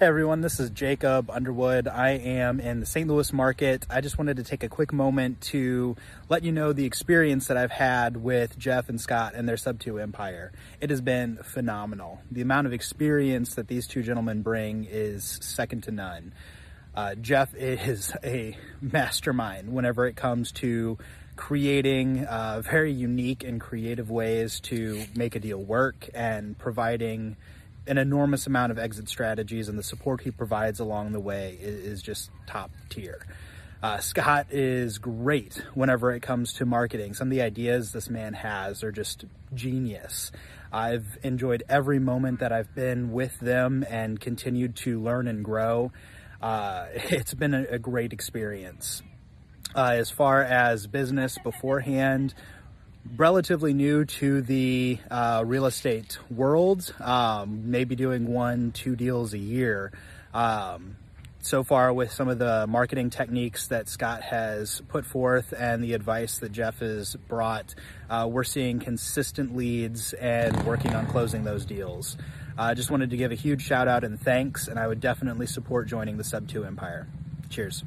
Hey everyone, this is Jacob Underwood. I am in the St. Louis market. I just wanted to take a quick moment to let you know the experience that I've had with Jeff and Scott and their Sub 2 Empire. It has been phenomenal. The amount of experience that these two gentlemen bring is second to none. Uh, Jeff is a mastermind whenever it comes to creating uh, very unique and creative ways to make a deal work and providing an enormous amount of exit strategies and the support he provides along the way is, is just top tier. Uh, Scott is great whenever it comes to marketing. Some of the ideas this man has are just genius. I've enjoyed every moment that I've been with them and continued to learn and grow. Uh, it's been a, a great experience. Uh, as far as business beforehand, relatively new to the uh, real estate world, um, maybe doing one, two deals a year. Um, so far, with some of the marketing techniques that Scott has put forth and the advice that Jeff has brought, uh, we're seeing consistent leads and working on closing those deals. I uh, just wanted to give a huge shout out and thanks, and I would definitely support joining the Sub 2 Empire. Cheers.